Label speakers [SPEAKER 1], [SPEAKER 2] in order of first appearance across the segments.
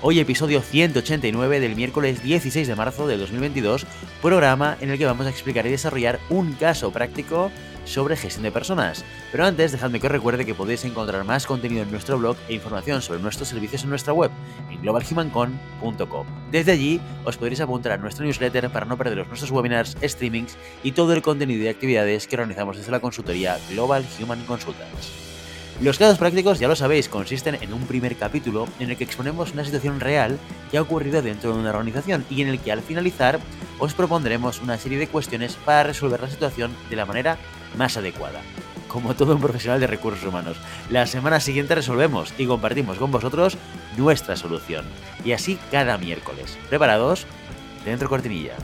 [SPEAKER 1] Hoy episodio 189 del miércoles 16 de marzo de 2022, programa en el que vamos a explicar y desarrollar un caso práctico sobre gestión de personas. Pero antes, dejadme que os recuerde que podéis encontrar más contenido en nuestro blog e información sobre nuestros servicios en nuestra web, en globalhumancon.com. Desde allí os podréis apuntar a nuestro newsletter para no perderos nuestros webinars, streamings y todo el contenido y actividades que organizamos desde la consultoría Global Human Consultants. Los casos prácticos, ya lo sabéis, consisten en un primer capítulo en el que exponemos una situación real que ha ocurrido dentro de una organización y en el que al finalizar os propondremos una serie de cuestiones para resolver la situación de la manera más adecuada. Como todo un profesional de recursos humanos, la semana siguiente resolvemos y compartimos con vosotros nuestra solución. Y así cada miércoles. ¿Preparados? Dentro cortinilla.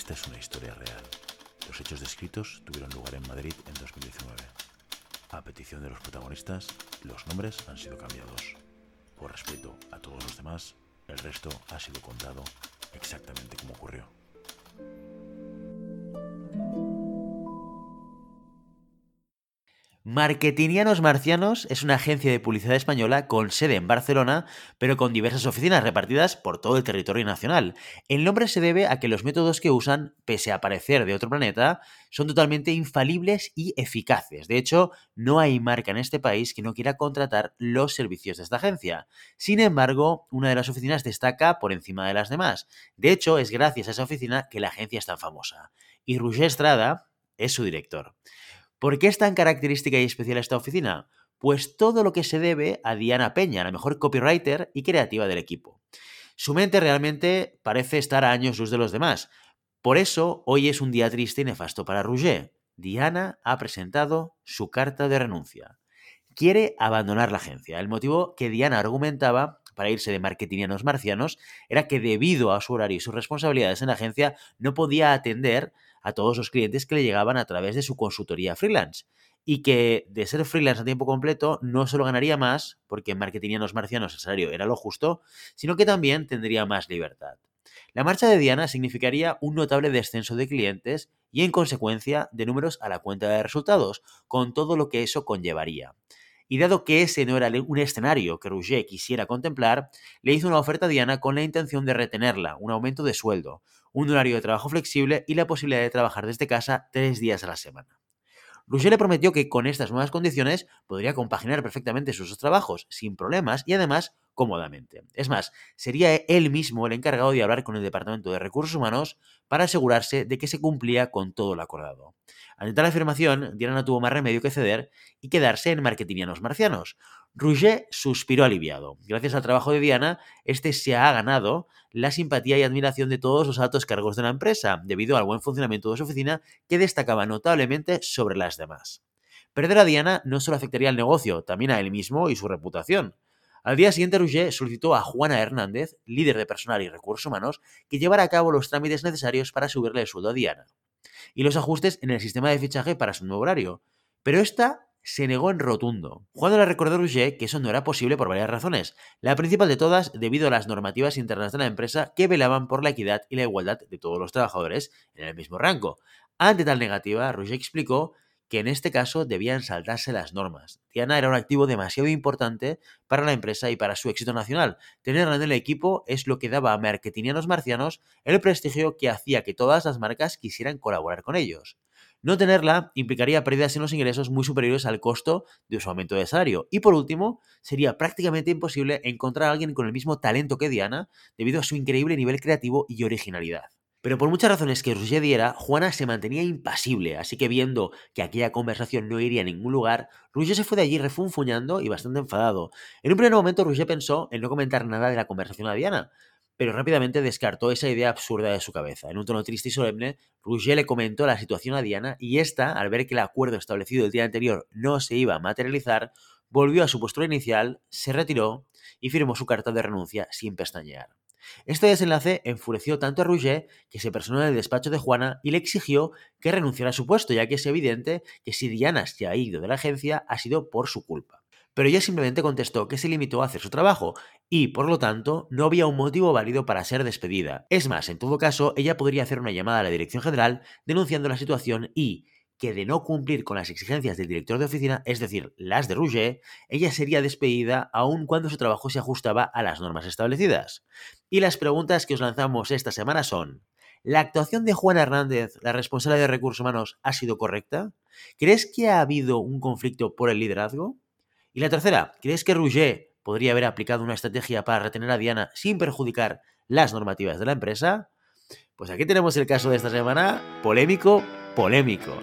[SPEAKER 2] Esta es una historia real. Los hechos descritos tuvieron lugar en Madrid en 2019. A petición de los protagonistas, los nombres han sido cambiados. Por respeto a todos los demás, el resto ha sido contado exactamente como ocurrió.
[SPEAKER 1] Marketingianos Marcianos es una agencia de publicidad española con sede en Barcelona, pero con diversas oficinas repartidas por todo el territorio nacional. El nombre se debe a que los métodos que usan, pese a parecer de otro planeta, son totalmente infalibles y eficaces. De hecho, no hay marca en este país que no quiera contratar los servicios de esta agencia. Sin embargo, una de las oficinas destaca por encima de las demás. De hecho, es gracias a esa oficina que la agencia es tan famosa. Y Roger Estrada es su director. ¿Por qué es tan característica y especial esta oficina? Pues todo lo que se debe a Diana Peña, la mejor copywriter y creativa del equipo. Su mente realmente parece estar a años luz de los demás. Por eso, hoy es un día triste y nefasto para Rouget. Diana ha presentado su carta de renuncia. Quiere abandonar la agencia. El motivo que Diana argumentaba para irse de marketingianos marcianos era que debido a su horario y sus responsabilidades en la agencia no podía atender a todos los clientes que le llegaban a través de su consultoría freelance. Y que de ser freelance a tiempo completo no solo ganaría más, porque en marketingianos marcianos el salario era lo justo, sino que también tendría más libertad. La marcha de Diana significaría un notable descenso de clientes y, en consecuencia, de números a la cuenta de resultados, con todo lo que eso conllevaría. Y dado que ese no era un escenario que Rouget quisiera contemplar, le hizo una oferta a Diana con la intención de retenerla, un aumento de sueldo, un horario de trabajo flexible y la posibilidad de trabajar desde casa tres días a la semana. Rouget le prometió que con estas nuevas condiciones podría compaginar perfectamente sus dos trabajos sin problemas y además cómodamente. Es más, sería él mismo el encargado de hablar con el Departamento de Recursos Humanos para asegurarse de que se cumplía con todo lo acordado. Ante tal afirmación, Diana no tuvo más remedio que ceder y quedarse en marketingianos marcianos. Rouget suspiró aliviado. Gracias al trabajo de Diana, este se ha ganado la simpatía y admiración de todos los altos cargos de la empresa, debido al buen funcionamiento de su oficina que destacaba notablemente sobre las demás. Perder a Diana no solo afectaría al negocio, también a él mismo y su reputación. Al día siguiente, Rouget solicitó a Juana Hernández, líder de personal y recursos humanos, que llevara a cabo los trámites necesarios para subirle el sueldo a Diana y los ajustes en el sistema de fichaje para su nuevo horario. Pero esta se negó en rotundo. Juana le recordó a Rouget que eso no era posible por varias razones. La principal de todas, debido a las normativas internas de la empresa que velaban por la equidad y la igualdad de todos los trabajadores en el mismo rango. Ante tal negativa, Rouget explicó que en este caso debían saltarse las normas. Diana era un activo demasiado importante para la empresa y para su éxito nacional. Tenerla en el equipo es lo que daba a marketingianos marcianos el prestigio que hacía que todas las marcas quisieran colaborar con ellos. No tenerla implicaría pérdidas en los ingresos muy superiores al costo de su aumento de salario. Y por último, sería prácticamente imposible encontrar a alguien con el mismo talento que Diana debido a su increíble nivel creativo y originalidad. Pero por muchas razones que Roger diera, Juana se mantenía impasible, así que viendo que aquella conversación no iría a ningún lugar, Roger se fue de allí refunfuñando y bastante enfadado. En un primer momento Roger pensó en no comentar nada de la conversación a Diana, pero rápidamente descartó esa idea absurda de su cabeza. En un tono triste y solemne, Rouget le comentó la situación a Diana y esta, al ver que el acuerdo establecido el día anterior no se iba a materializar, volvió a su postura inicial, se retiró y firmó su carta de renuncia sin pestañear. Este desenlace enfureció tanto a Rouget que se personó en el despacho de Juana y le exigió que renunciara a su puesto, ya que es evidente que si Diana se ha ido de la agencia ha sido por su culpa. Pero ella simplemente contestó que se limitó a hacer su trabajo y, por lo tanto, no había un motivo válido para ser despedida. Es más, en todo caso, ella podría hacer una llamada a la dirección general denunciando la situación y, que de no cumplir con las exigencias del director de oficina, es decir, las de Rouget, ella sería despedida aun cuando su trabajo se ajustaba a las normas establecidas. Y las preguntas que os lanzamos esta semana son, ¿la actuación de Juana Hernández, la responsable de recursos humanos, ha sido correcta? ¿Crees que ha habido un conflicto por el liderazgo? Y la tercera, ¿crees que Rouget podría haber aplicado una estrategia para retener a Diana sin perjudicar las normativas de la empresa? Pues aquí tenemos el caso de esta semana, polémico, polémico.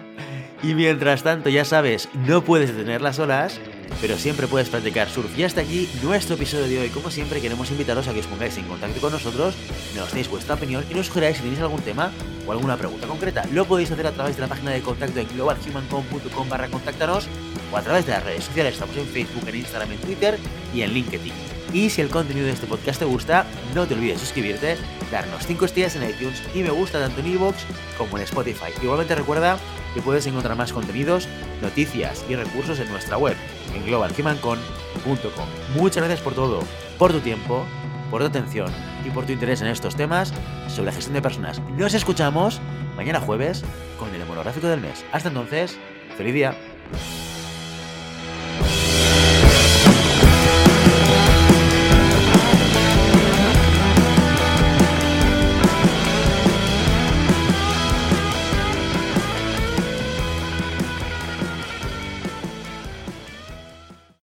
[SPEAKER 1] Y mientras tanto, ya sabes, no puedes detener las olas, pero siempre puedes practicar surf. Y hasta aquí nuestro episodio de hoy. Como siempre, queremos invitaros a que os pongáis en contacto con nosotros, nos deis vuestra opinión y nos sugeráis si tenéis algún tema o alguna pregunta concreta. Lo podéis hacer a través de la página de contacto en globalhumancom.com barra contactaros o a través de las redes sociales. Estamos en Facebook, en Instagram, en Twitter y en LinkedIn. Y si el contenido de este podcast te gusta, no te olvides suscribirte, darnos 5 estrellas en iTunes y me gusta tanto en iVoox como en Spotify. Igualmente recuerda que puedes encontrar más contenidos, noticias y recursos en nuestra web, en globalhumancon.com. Muchas gracias por todo, por tu tiempo, por tu atención y por tu interés en estos temas sobre la gestión de personas. Nos escuchamos mañana jueves con el monográfico del mes. Hasta entonces, feliz día.